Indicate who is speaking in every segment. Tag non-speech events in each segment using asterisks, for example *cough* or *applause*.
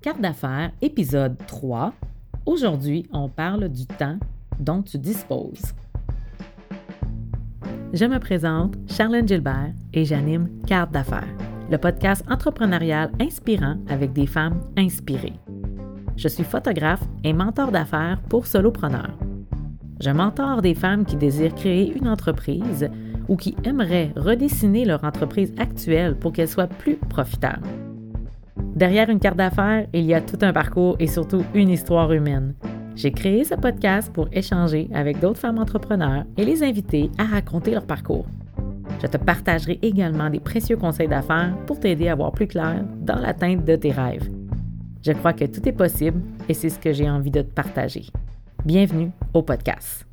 Speaker 1: Carte d'affaires, épisode 3. Aujourd'hui, on parle du temps dont tu disposes. Je me présente, Charlène Gilbert, et j'anime Carte d'affaires, le podcast entrepreneurial inspirant avec des femmes inspirées. Je suis photographe et mentor d'affaires pour solopreneurs. Je mentor des femmes qui désirent créer une entreprise ou qui aimeraient redessiner leur entreprise actuelle pour qu'elle soit plus profitable. Derrière une carte d'affaires, il y a tout un parcours et surtout une histoire humaine. J'ai créé ce podcast pour échanger avec d'autres femmes entrepreneurs et les inviter à raconter leur parcours. Je te partagerai également des précieux conseils d'affaires pour t'aider à voir plus clair dans l'atteinte de tes rêves. Je crois que tout est possible et c'est ce que j'ai envie de te partager. Bienvenue au podcast.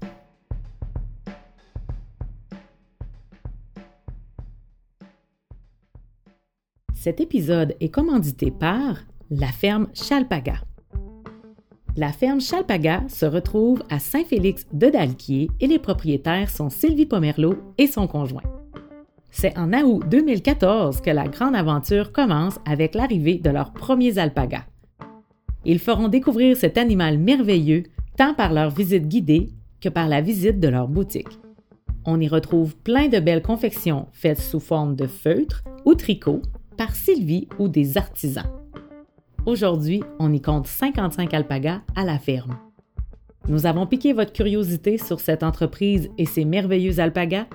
Speaker 1: Cet épisode est commandité par la ferme Chalpaga. La ferme Chalpaga se retrouve à Saint-Félix de Dalquier et les propriétaires sont Sylvie Pomerleau et son conjoint. C'est en août 2014 que la grande aventure commence avec l'arrivée de leurs premiers alpagas. Ils feront découvrir cet animal merveilleux tant par leur visite guidée que par la visite de leur boutique. On y retrouve plein de belles confections faites sous forme de feutre ou tricot par Sylvie ou des artisans. Aujourd'hui, on y compte 55 alpagas à la ferme. Nous avons piqué votre curiosité sur cette entreprise et ses merveilleux alpagas.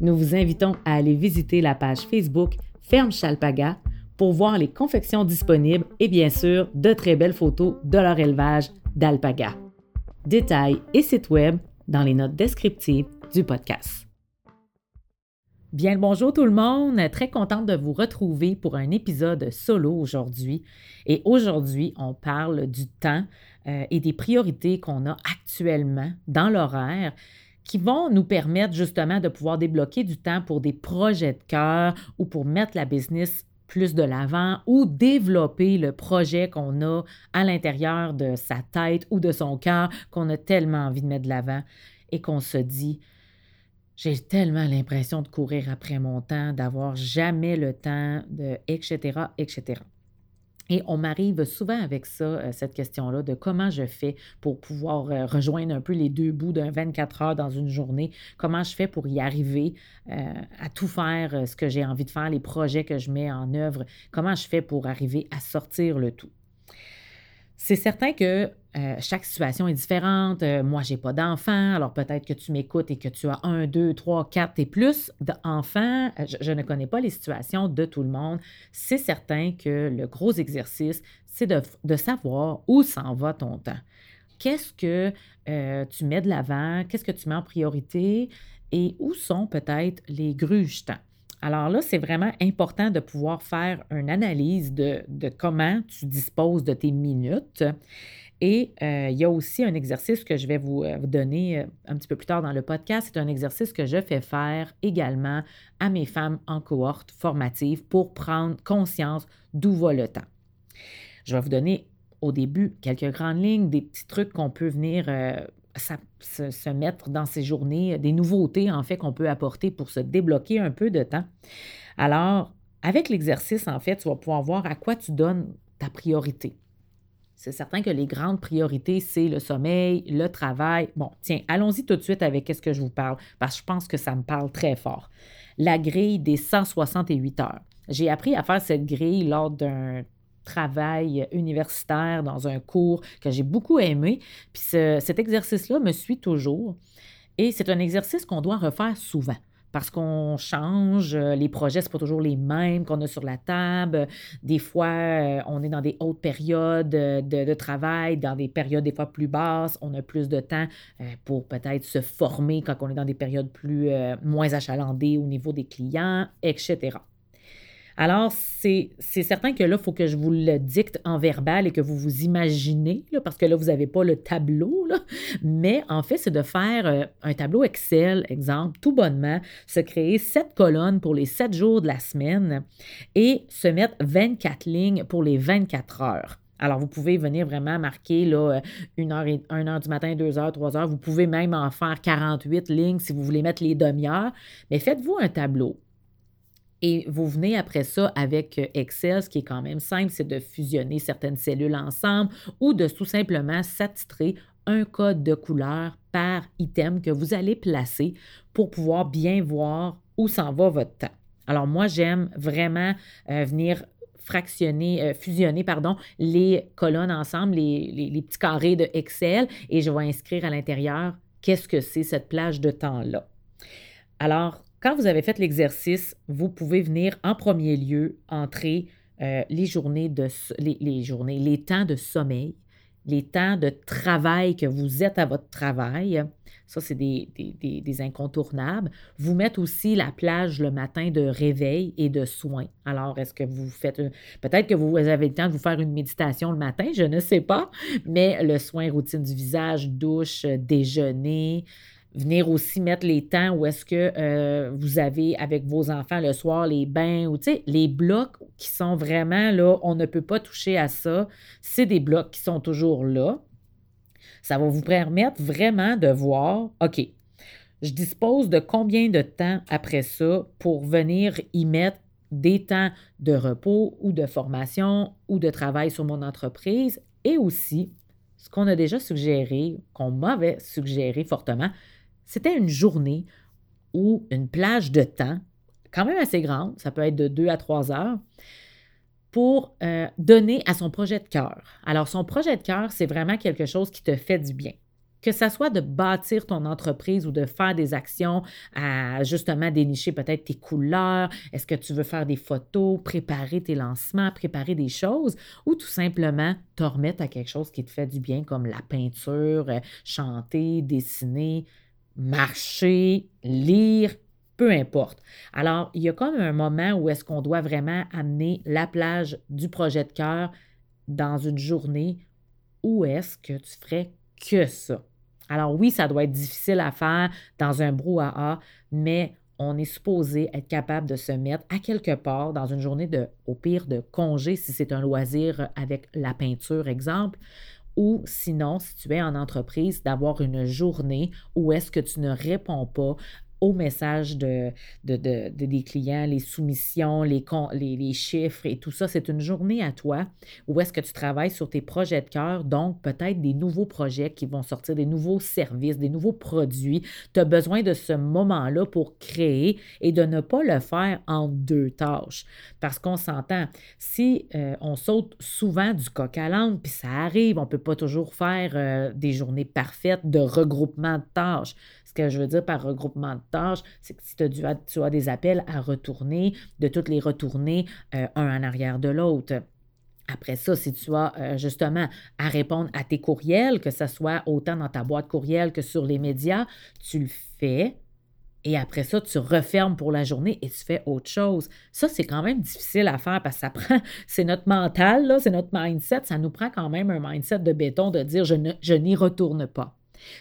Speaker 1: Nous vous invitons à aller visiter la page Facebook Ferme Chalpaga pour voir les confections disponibles et bien sûr de très belles photos de leur élevage d'alpagas. Détails et sites web dans les notes descriptives du podcast. Bien le bonjour tout le monde, très contente de vous retrouver pour un épisode solo aujourd'hui. Et aujourd'hui, on parle du temps euh, et des priorités qu'on a actuellement dans l'horaire qui vont nous permettre justement de pouvoir débloquer du temps pour des projets de cœur ou pour mettre la business plus de l'avant ou développer le projet qu'on a à l'intérieur de sa tête ou de son cœur qu'on a tellement envie de mettre de l'avant et qu'on se dit, j'ai tellement l'impression de courir après mon temps, d'avoir jamais le temps, de, etc., etc. Et on m'arrive souvent avec ça, euh, cette question-là, de comment je fais pour pouvoir euh, rejoindre un peu les deux bouts d'un 24 heures dans une journée, comment je fais pour y arriver euh, à tout faire ce que j'ai envie de faire, les projets que je mets en œuvre, comment je fais pour arriver à sortir le tout? C'est certain que euh, chaque situation est différente. Euh, moi, je n'ai pas d'enfants, alors peut-être que tu m'écoutes et que tu as un, deux, trois, quatre et plus d'enfants. Euh, je, ne connais pas les situations de tout le monde. C'est certain que le gros exercice, c'est de, savoir où s'en va ton temps. Qu'est-ce que tu mets de l'avant? Qu'est-ce que tu mets en priorité? Et où sont peut-être les gruges temps? Alors là, c'est vraiment important de pouvoir faire une analyse de, comment tu disposes de tes minutes. Et euh, il y a aussi un exercice que je vais vous, euh, donner euh, un petit peu plus tard dans le podcast. C'est un exercice que je fais faire également à mes femmes en cohorte formative pour prendre conscience d'où va le temps. Je vais vous donner au début quelques grandes lignes, des petits trucs qu'on peut venir se, mettre dans ces journées, des nouveautés en fait qu'on peut apporter pour se débloquer un peu de temps. Alors, avec l'exercice, en fait, tu vas pouvoir voir à quoi tu donnes ta priorité. C'est certain que les grandes priorités, c'est le sommeil, le travail. Bon, tiens, allons-y tout de suite avec ce que je vous parle, parce que je pense que ça me parle très fort. La grille des 168 heures. J'ai appris à faire cette grille lors d'un travail universitaire, dans un cours que j'ai beaucoup aimé. Puis cet exercice-là me suit toujours. Et c'est un exercice qu'on doit refaire souvent parce qu'on change, les projets, ce pas toujours les mêmes qu'on a sur la table. Des fois, euh, on est dans des hautes périodes de, travail, dans des périodes des fois plus basses. On a plus de temps euh, pour peut-être se former quand on est dans des périodes plus euh, moins achalandées au niveau des clients, etc. Alors, c'est certain que là, il faut que je vous le dicte en verbal et que vous vous imaginez, parce que là, vous n'avez pas le tableau. Mais en fait, c'est de faire euh, un tableau Excel, exemple, tout bonnement, se créer sept colonnes pour les sept jours de la semaine et se mettre 24 lignes pour les 24 heures. Alors, vous pouvez venir vraiment marquer là, euh, une heure, et, une heure du matin, deux heures, trois heures. Vous pouvez même en faire 48 lignes si vous voulez mettre les demi-heures. Mais faites-vous un tableau Et vous venez après ça avec euh, Excel, ce qui est quand même simple, c'est de fusionner certaines cellules ensemble ou de tout simplement s'attitrer un code de couleur par item que vous allez placer pour pouvoir bien voir où s'en va votre temps. Alors moi, j'aime vraiment euh, venir fractionner, euh, fusionner pardon, les colonnes ensemble, les, les, petits carrés de Excel, et je vais inscrire à l'intérieur qu'est-ce que c'est cette plage de temps-là. Alors, quand vous avez fait l'exercice, vous pouvez venir en premier lieu entrer euh, les journées de les, temps de sommeil, les temps de travail que vous êtes à votre travail. Ça, c'est des, incontournables. Vous mettez aussi la plage le matin de réveil et de soins. Alors, est-ce que vous faites... Peut-être que vous avez le temps de vous faire une méditation le matin, je ne sais pas, mais le soin routine du visage, douche, déjeuner, venir aussi mettre les temps où est-ce que euh, vous avez avec vos enfants le soir les bains ou les blocs qui sont vraiment là, on ne peut pas toucher à ça. C'est des blocs qui sont toujours là. Ça va vous permettre vraiment de voir, OK, je dispose de combien de temps après ça pour venir y mettre des temps de repos ou de formation ou de travail sur mon entreprise et aussi ce qu'on a déjà suggéré, qu'on m'avait suggéré fortement, c'était une journée ou une plage de temps, quand même assez grande, ça peut être de deux à trois heures, pour euh, donner à son projet de cœur. Alors, son projet de cœur, c'est vraiment quelque chose qui te fait du bien. Que ça soit de bâtir ton entreprise ou de faire des actions à justement dénicher peut-être tes couleurs, est-ce que tu veux faire des photos, préparer tes lancements, préparer des choses, ou tout simplement te remettre à quelque chose qui te fait du bien comme la peinture, euh, chanter, dessiner, marcher, lire, peu importe. Alors, il y a comme un moment où est-ce qu'on doit vraiment amener la plage du projet de cœur dans une journée où est-ce que tu ferais que ça? Alors oui, ça doit être difficile à faire dans un brouhaha, mais on est supposé être capable de se mettre à quelque part dans une journée de, au pire, de congé si c'est un loisir avec la peinture, exemple, ou sinon, si tu es en entreprise, d'avoir une journée où est-ce que tu ne réponds pas au message de, des clients, les soumissions, les, chiffres et tout ça. C'est une journée à toi où est-ce que tu travailles sur tes projets de cœur, donc peut-être des nouveaux projets qui vont sortir, des nouveaux services, des nouveaux produits. Tu as besoin de ce moment-là pour créer et de ne pas le faire en deux tâches. Parce qu'on s'entend, si euh, on saute souvent du coq à l'âne, puis ça arrive, on ne peut pas toujours faire euh, des journées parfaites de regroupement de tâches. Ce que je veux dire par regroupement de c'est que si tu as, tu as, des appels à retourner, de toutes les retourner euh, un en arrière de l'autre. Après ça, si tu as euh, justement à répondre à tes courriels, que ce soit autant dans ta boîte courriel que sur les médias, tu le fais. Et après ça, tu refermes pour la journée et tu fais autre chose. Ça, c'est quand même difficile à faire parce que ça *laughs* prend, c'est notre mental, c'est notre mindset. Ça nous prend quand même un mindset de béton de dire je n'y retourne pas.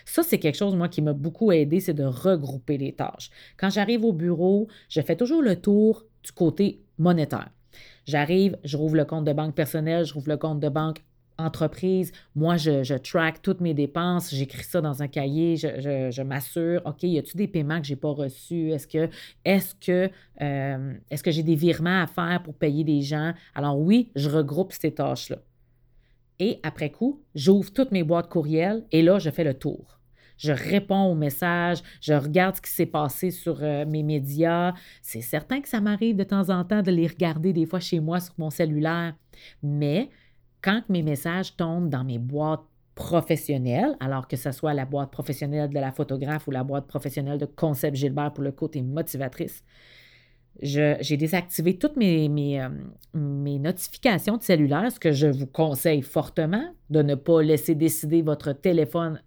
Speaker 1: Ça, c'est quelque chose, moi, qui m'a beaucoup aidé, c'est de regrouper les tâches. Quand j'arrive au bureau, je fais toujours le tour du côté monétaire. J'arrive, je rouvre le compte de banque personnel, je rouvre le compte de banque entreprise. Moi, je, je track toutes mes dépenses, j'écris ça dans un cahier, je, m'assure, OK, y a-t-il des paiements que je n'ai pas reçus? Est-ce que, est-ce que, euh, est-ce que j'ai des virements à faire pour payer des gens? Alors oui, je regroupe ces tâches-là. Et après coup, j'ouvre toutes mes boîtes courriels et là, je fais le tour. Je réponds aux messages, je regarde ce qui s'est passé sur euh, mes médias. C'est certain que ça m'arrive de temps en temps de les regarder des fois chez moi sur mon cellulaire. Mais quand mes messages tombent dans mes boîtes professionnelles, alors que ce soit la boîte professionnelle de la photographe ou la boîte professionnelle de Concept Gilbert pour le côté motivatrice, j'ai désactivé toutes mes, euh, mes, notifications de cellulaire, ce que je vous conseille fortement, de ne pas laisser décider votre téléphone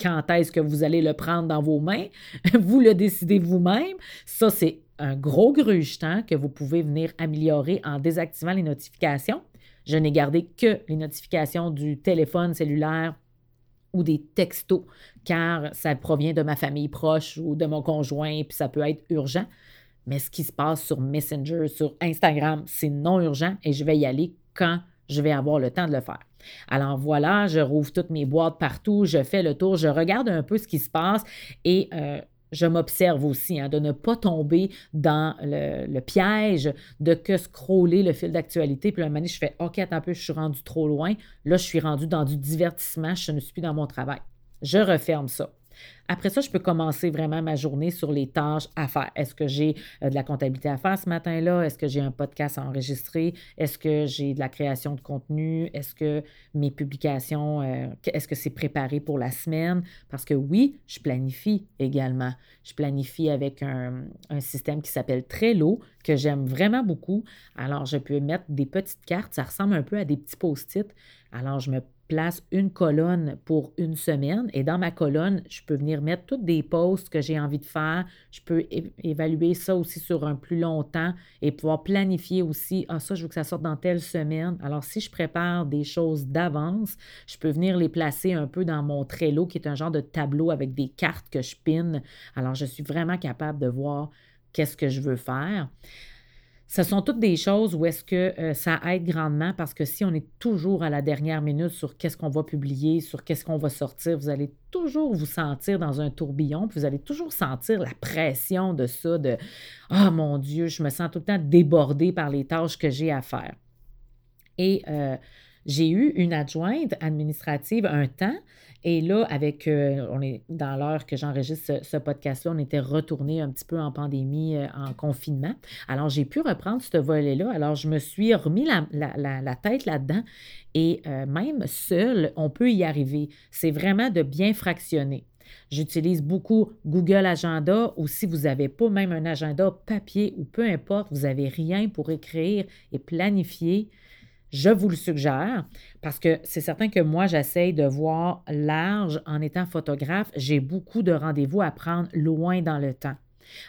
Speaker 1: quand est-ce que vous allez le prendre dans vos mains. *laughs* vous le décidez vous-même. Ça, c'est un gros grugetant que vous pouvez venir améliorer en désactivant les notifications. Je n'ai gardé que les notifications du téléphone cellulaire ou des textos, car ça provient de ma famille proche ou de mon conjoint, puis ça peut être urgent. Mais ce qui se passe sur Messenger, sur Instagram, c'est non urgent et je vais y aller quand je vais avoir le temps de le faire. Alors voilà, je rouvre toutes mes boîtes partout, je fais le tour, je regarde un peu ce qui se passe et euh, je m'observe aussi, hein, de ne pas tomber dans le, piège de que scroller le fil d'actualité. Puis un moment donné, je fais OK, attends un peu, je suis rendu trop loin. Là, je suis rendu dans du divertissement, je ne suis plus dans mon travail. Je referme ça. Après ça, je peux commencer vraiment ma journée sur les tâches à faire. Est-ce que j'ai euh, de la comptabilité à faire ce matin-là? Est-ce que j'ai un podcast à enregistrer? Est-ce que j'ai de la création de contenu? Est-ce que mes publications, euh, est-ce que c'est préparé pour la semaine? Parce que oui, je planifie également. Je planifie avec un, un système qui s'appelle Trello, que j'aime vraiment beaucoup. Alors, je peux mettre des petites cartes. Ça ressemble un peu à des petits post-it. Alors, je me place une colonne pour une semaine et dans ma colonne, je peux venir mettre toutes des posts que j'ai envie de faire. Je peux évaluer ça aussi sur un plus long temps et pouvoir planifier aussi, ah ça, je veux que ça sorte dans telle semaine. Alors, si je prépare des choses d'avance, je peux venir les placer un peu dans mon Trello qui est un genre de tableau avec des cartes que je pine. Alors, je suis vraiment capable de voir qu'est-ce que je veux faire. Ce sont toutes des choses où est-ce que euh, ça aide grandement parce que si on est toujours à la dernière minute sur qu'est-ce qu'on va publier, sur qu'est-ce qu'on va sortir, vous allez toujours vous sentir dans un tourbillon, puis vous allez toujours sentir la pression de ça, de Ah mon Dieu, je me sens tout le temps débordée par les tâches que j'ai à faire. Et euh, j'ai eu une adjointe administrative un temps et là, avec, euh, on est dans l'heure que j'enregistre ce, podcast-là, on était retourné un petit peu en pandémie, euh, en confinement. Alors, j'ai pu reprendre ce volet-là. Alors, je me suis remis la, tête là-dedans et euh, même seul, on peut y arriver. C'est vraiment de bien fractionner. J'utilise beaucoup Google Agenda ou si vous n'avez pas même un agenda papier ou peu importe, vous n'avez rien pour écrire et planifier, je vous le suggère parce que c'est certain que moi, j'essaye de voir large en étant photographe. J'ai beaucoup de rendez-vous à prendre loin dans le temps.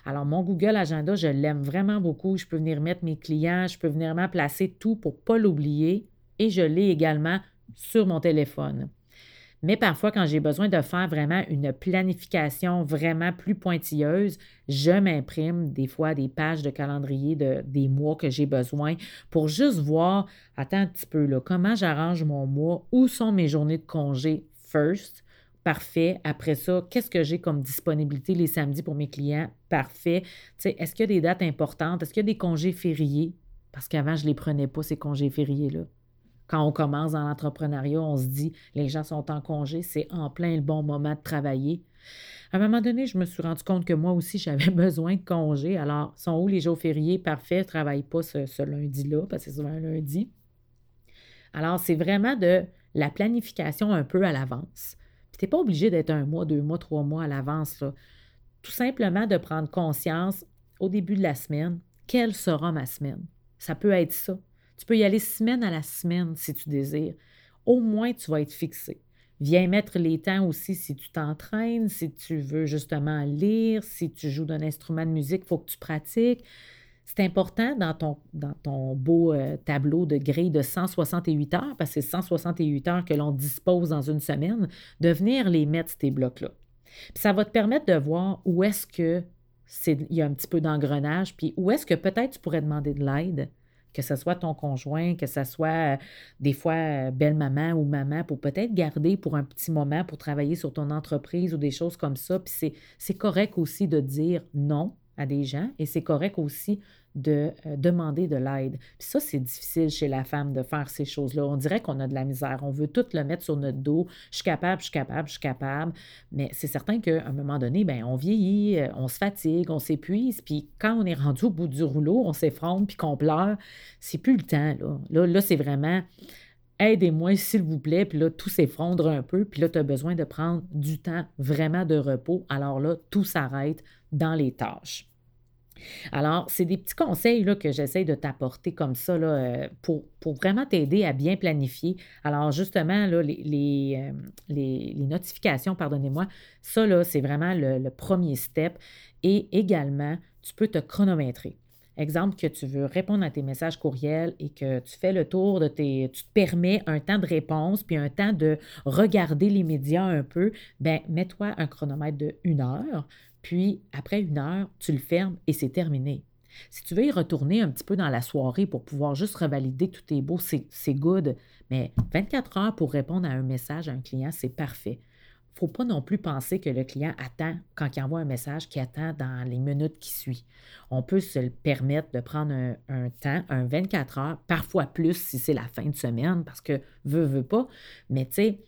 Speaker 1: Alors, mon Google Agenda, je l'aime vraiment beaucoup. Je peux venir mettre mes clients, je peux venir placer tout pour ne pas l'oublier et je l'ai également sur mon téléphone. Mais parfois, quand j'ai besoin de faire vraiment une planification vraiment plus pointilleuse, je m'imprime des fois des pages de calendrier de, des mois que j'ai besoin pour juste voir, attends un petit peu, là, comment j'arrange mon mois, où sont mes journées de congé first. Parfait. Après ça, qu'est-ce que j'ai comme disponibilité les samedis pour mes clients? Parfait. Est-ce qu'il y a des dates importantes? Est-ce qu'il y a des congés fériés? Parce qu'avant, je ne les prenais pas, ces congés fériés-là quand on commence dans l'entrepreneuriat, on se dit les gens sont en congé, c'est en plein le bon moment de travailler. À un moment donné, je me suis rendu compte que moi aussi, *laughs* j'avais besoin de congé. Alors, sont où les jours fériés? Parfait, je ne travaille pas ce, lundi-là, parce que c'est souvent un lundi. Alors, c'est vraiment de la planification un peu à l'avance. tu n'es pas obligé d'être un mois, deux mois, trois mois à l'avance. Tout simplement de prendre conscience au début de la semaine, quelle sera ma semaine? Ça peut être ça. Tu peux y aller semaine à la semaine si tu désires. Au moins, tu vas être fixé. Viens mettre les temps aussi si tu t'entraînes, si tu veux justement lire, si tu joues d'un instrument de musique, il faut que tu pratiques. C'est important dans ton, beau euh, tableau de grille de 168 heures, parce que c'est 168 heures que l'on dispose dans une semaine, de venir les mettre, ces blocs-là. ça va te permettre de voir où est-ce que il y a un petit peu d'engrenage, puis où est-ce que peut-être tu pourrais demander de l'aide que ce soit ton conjoint, que ce soit euh, des fois euh, belle-maman ou maman, pour peut-être garder pour un petit moment pour travailler sur ton entreprise ou des choses comme ça. Puis c'est correct aussi de dire non à des gens et c'est correct aussi de euh, demander de l'aide. Puis ça, c'est difficile chez la femme de faire ces choses-là. On dirait qu'on a de la misère. On veut tout le mettre sur notre dos. Je suis capable, je suis capable, je suis capable. Mais c'est certain qu'à un moment donné, ben, on vieillit, euh, on se fatigue, on s'épuise. Puis quand on est rendu au bout du rouleau, on s'effronte puis qu'on pleure, c'est plus le temps. Là, là, là c'est vraiment aidez-moi s'il vous plaît, puis là, tout s'effondre un peu, puis là, tu as besoin de prendre du temps vraiment de repos. Alors là, tout s'arrête dans les tâches. Alors, c'est des petits conseils là, que j'essaie de t'apporter comme ça là, euh, pour, vraiment t'aider à bien planifier. Alors, justement, là, les, euh, notifications, pardonnez-moi, ça, c'est vraiment le, premier step. Et également, tu peux te chronométrer. Exemple, que tu veux répondre à tes messages courriels et que tu fais le tour de tes. Tu te permets un temps de réponse puis un temps de regarder les médias un peu, ben mets-toi un chronomètre de une heure. Puis, après une heure, tu le fermes et c'est terminé. Si tu veux y retourner un petit peu dans la soirée pour pouvoir juste revalider tout est beau, c'est good. Mais 24 heures pour répondre à un message à un client, c'est parfait. Ne faut pas non plus penser que le client attend, quand il envoie un message, qu'il attend dans les minutes qui suivent. On peut se le permettre de prendre un, temps, un 24 heures, parfois plus si c'est la fin de semaine, parce que veut, veut pas. Mais tu sais,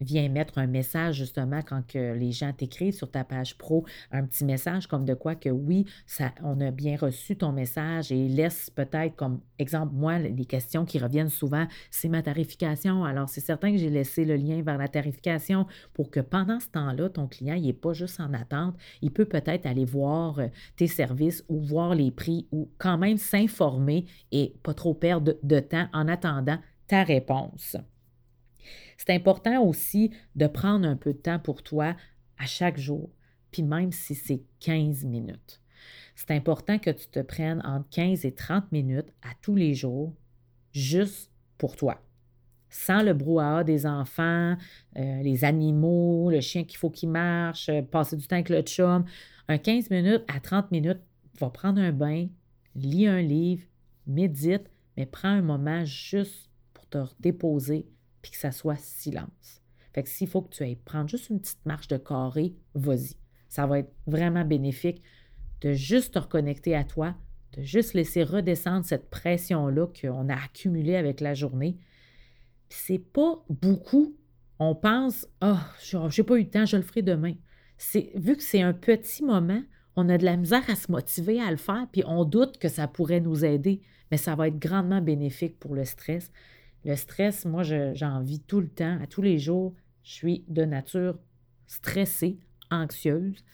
Speaker 1: viens mettre un message justement quand que les gens t'écrivent sur ta page pro, un petit message comme de quoi que oui, ça, on a bien reçu ton message et laisse peut-être comme exemple, moi, les questions qui reviennent souvent, c'est ma tarification. Alors, c'est certain que j'ai laissé le lien vers la tarification pour que pendant ce temps-là, ton client, il n'est pas juste en attente, il peut peut-être aller voir euh, tes services ou voir les prix ou quand même s'informer et pas trop perdre de temps en attendant ta réponse. C'est important aussi de prendre un peu de temps pour toi à chaque jour, puis même si c'est 15 minutes. C'est important que tu te prennes entre 15 et 30 minutes à tous les jours, juste pour toi. Sans le brouhaha des enfants, euh, les animaux, le chien qu'il faut qu'il marche, euh, passer du temps avec le chum. Un 15 minutes à 30 minutes, va prendre un bain, lis un livre, médite, mais prends un moment juste pour te déposer puis que ça soit silence. Fait que s'il faut que tu ailles prendre juste une petite marche de carré, vas-y. Ça va être vraiment bénéfique de juste te reconnecter à toi, de juste laisser redescendre cette pression-là qu'on a accumulée avec la journée. C'est pas beaucoup. On pense, ah, oh, j'ai pas eu le temps, je le ferai demain. Vu que c'est un petit moment, on a de la misère à se motiver à le faire, puis on doute que ça pourrait nous aider, mais ça va être grandement bénéfique pour le stress. Le stress, moi, j'en vis tout le temps, à tous les jours. Je suis de nature stressée, anxieuse.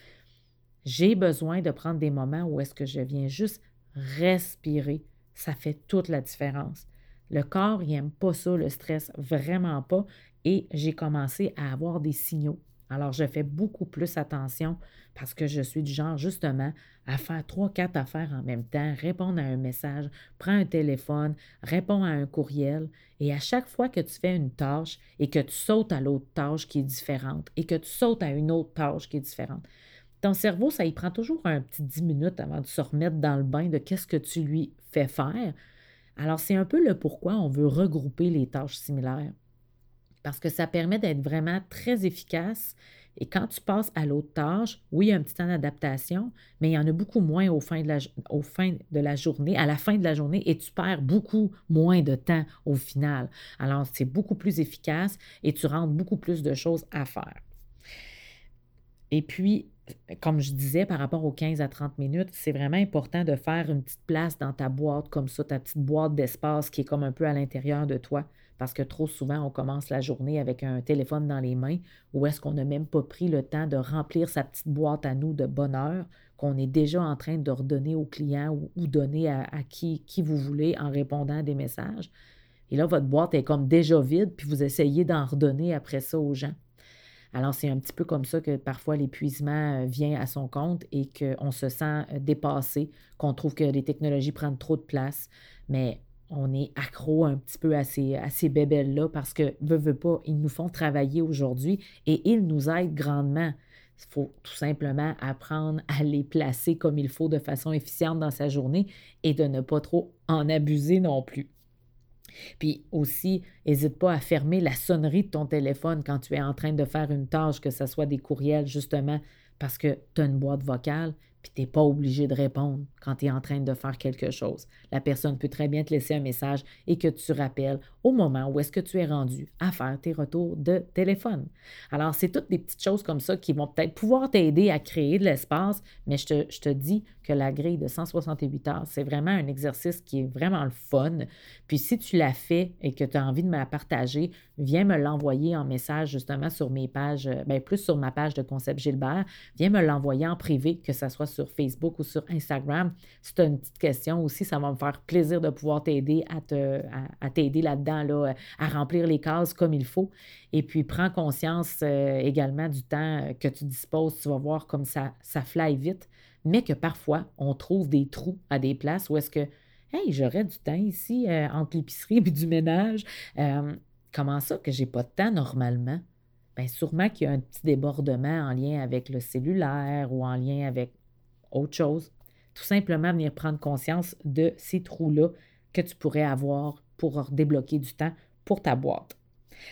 Speaker 1: J'ai besoin de prendre des moments où est-ce que je viens juste respirer. Ça fait toute la différence. Le corps, il n'aime pas ça, le stress, vraiment pas. Et j'ai commencé à avoir des signaux. Alors, je fais beaucoup plus attention parce que je suis du genre, justement, à faire trois, quatre affaires en même temps, répondre à un message, prends un téléphone, réponds à un courriel. Et à chaque fois que tu fais une tâche et que tu sautes à l'autre tâche qui est différente et que tu sautes à une autre tâche qui est différente, ton cerveau, ça y prend toujours un petit dix minutes avant de se remettre dans le bain de qu'est-ce que tu lui fais faire. Alors, c'est un peu le pourquoi on veut regrouper les tâches similaires parce que ça permet d'être vraiment très efficace. Et quand tu passes à l'autre tâche, oui, il y a un petit temps d'adaptation, mais il y en a beaucoup moins au fin, de la, de la journée, à la fin de la journée, et tu perds beaucoup moins de temps au final. Alors, c'est beaucoup plus efficace et tu rentres beaucoup plus de choses à faire. Et puis, comme je disais, par rapport aux 15 à 30 minutes, c'est vraiment important de faire une petite place dans ta boîte comme ça, ta petite boîte d'espace qui est comme un peu à l'intérieur de toi parce que trop souvent, on commence la journée avec un téléphone dans les mains ou est-ce qu'on n'a même pas pris le temps de remplir sa petite boîte à nous de bonheur qu'on est déjà en train de redonner au client ou, donner à, qui, qui vous voulez en répondant à des messages. Et là, votre boîte est comme déjà vide, puis vous essayez d'en redonner après ça aux gens. Alors, c'est un petit peu comme ça que parfois l'épuisement euh, vient à son compte et qu'on se sent euh, dépassé, qu'on trouve que les technologies prennent trop de place. Mais on est accro un petit peu à ces, à ces bébelles-là parce que, veut, veut pas, ils nous font travailler aujourd'hui et ils nous aident grandement. Il faut tout simplement apprendre à les placer comme il faut de façon efficiente dans sa journée et de ne pas trop en abuser non plus. Puis aussi, n'hésite pas à fermer la sonnerie de ton téléphone quand tu es en train de faire une tâche, que ce soit des courriels, justement, parce que tu as une boîte vocale, puis tu n'es pas obligé de répondre quand tu es en train de faire quelque chose. La personne peut très bien te laisser un message et que tu rappelles au moment où est-ce que tu es rendu à faire tes retours de téléphone. Alors, c'est toutes des petites choses comme ça qui vont peut-être pouvoir t'aider à créer de l'espace, mais je te, je te dis que la grille de 168 heures, c'est vraiment un exercice qui est vraiment le fun. Puis si tu l'as fait et que tu as envie de me la partager, viens me l'envoyer en message justement sur mes pages, euh, bien plus sur ma page de Concept Gilbert. Viens me l'envoyer en privé, que ce soit sur Facebook ou sur Instagram. Si tu as une petite question aussi, ça va me faire plaisir de pouvoir t'aider à, te, à, t'aider là-dedans, là, à remplir les cases comme il faut. Et puis, prends conscience euh, également du temps que tu disposes. Tu vas voir comme ça, ça fly vite, mais que parfois, on trouve des trous à des places où est-ce que, hey, j'aurais du temps ici euh, entre l'épicerie et du ménage. Euh, comment ça que j'ai pas de temps normalement? Bien, sûrement qu'il y a un petit débordement en lien avec le cellulaire ou en lien avec autre chose. Tout simplement venir prendre conscience de ces trous-là que tu pourrais avoir pour débloquer du temps pour ta boîte.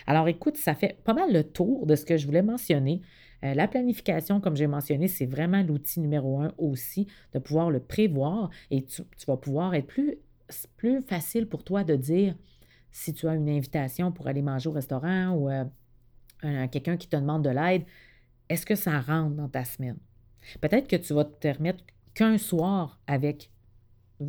Speaker 1: Alors écoute, ça fait pas mal le tour de ce que je voulais mentionner. Euh, la planification, comme j'ai mentionné, c'est vraiment l'outil numéro un aussi, de pouvoir le prévoir et tu, vas pouvoir être plus, facile pour toi de dire si tu as une invitation pour aller manger au restaurant ou euh, quelqu'un qui te demande de l'aide, est-ce que ça rentre dans ta semaine? Peut-être que tu vas te permettre qu'un soir avec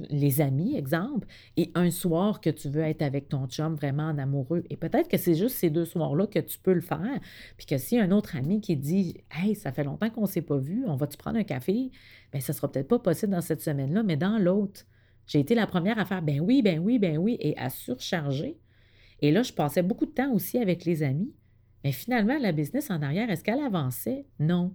Speaker 1: les amis, exemple, et un soir que tu veux être avec ton chum vraiment en amoureux. Et peut-être que c'est juste ces deux soirs-là que tu peux le faire. Puis que si un autre ami qui dit Hey, ça fait longtemps qu'on ne s'est pas vu, on va-tu prendre un café? Bien, ça ne sera peut-être pas possible dans cette semaine-là, mais dans l'autre. J'ai été la première à faire Ben oui, ben oui, ben oui, et à surcharger. Et là, je passais beaucoup de temps aussi avec les amis. Mais finalement, la business en arrière, est-ce qu'elle avançait? Non.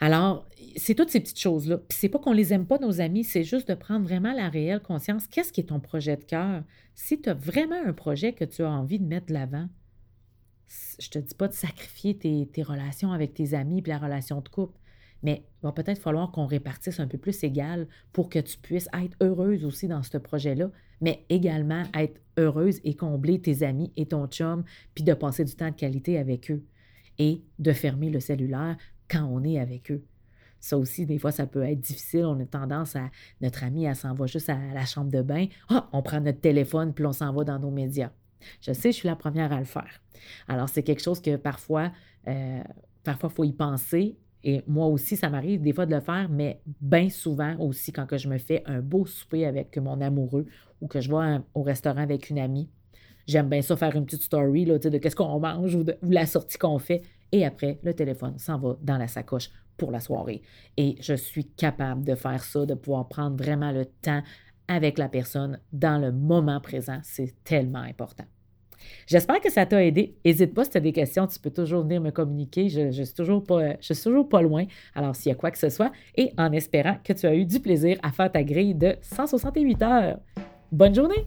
Speaker 1: Alors, c'est toutes ces petites choses-là. Puis c'est pas qu'on les aime pas, nos amis, c'est juste de prendre vraiment la réelle conscience. Qu'est-ce qui est ton projet de cœur? Si tu as vraiment un projet que tu as envie de mettre de l'avant, je te dis pas de sacrifier tes, relations avec tes amis et la relation de couple, mais il va peut-être falloir qu'on répartisse un peu plus égal pour que tu puisses être heureuse aussi dans ce projet-là, mais également être heureuse et combler tes amis et ton chum, puis de passer du temps de qualité avec eux et de fermer le cellulaire quand on est avec eux. Ça aussi, des fois, ça peut être difficile. On a tendance à, notre ami, elle s'en va juste à la chambre de bain. Ah, on prend notre téléphone, puis on s'en va dans nos médias. Je sais, je suis la première à le faire. Alors, c'est quelque chose que parfois, euh, parfois, il faut y penser. Et moi aussi, ça m'arrive des fois de le faire, mais bien souvent aussi quand je me fais un beau souper avec mon amoureux ou que je vais au restaurant avec une amie. J'aime bien ça faire une petite story là, de qu'est-ce qu'on mange ou la sortie qu'on fait. Et après, le téléphone s'en va dans la sacoche pour la soirée. Et je suis capable de faire ça, de pouvoir prendre vraiment le temps avec la personne dans le moment présent. C'est tellement important. J'espère que ça t'a aidé. N'hésite pas si tu as des questions, tu peux toujours venir me communiquer. Je ne suis, toujours pas, je suis pas loin. Alors, s'il y a quoi que ce soit, et en espérant que tu as eu du plaisir à faire ta grille de 168 heures. Bonne journée!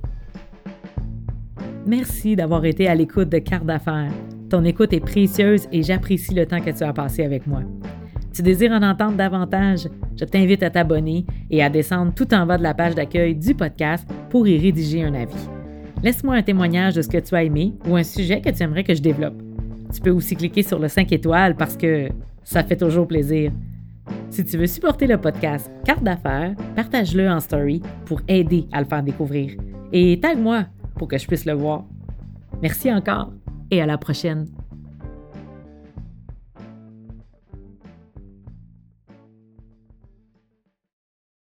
Speaker 1: Merci d'avoir été à l'écoute de Carte d'affaires. Ton écoute est précieuse et j'apprécie le temps que tu as passé avec moi. Tu désires en entendre davantage? Je t'invite à t'abonner et à descendre tout en bas de la page d'accueil du podcast pour y rédiger un avis. Laisse-moi un témoignage de ce que tu as aimé ou un sujet que tu aimerais que je développe. Tu peux aussi cliquer sur le 5 étoiles parce que ça fait toujours plaisir. Si tu veux supporter le podcast Carte d'affaires, partage-le en story pour aider à le faire découvrir. Et tag-moi pour que je puisse le voir. Merci encore et à la prochaine.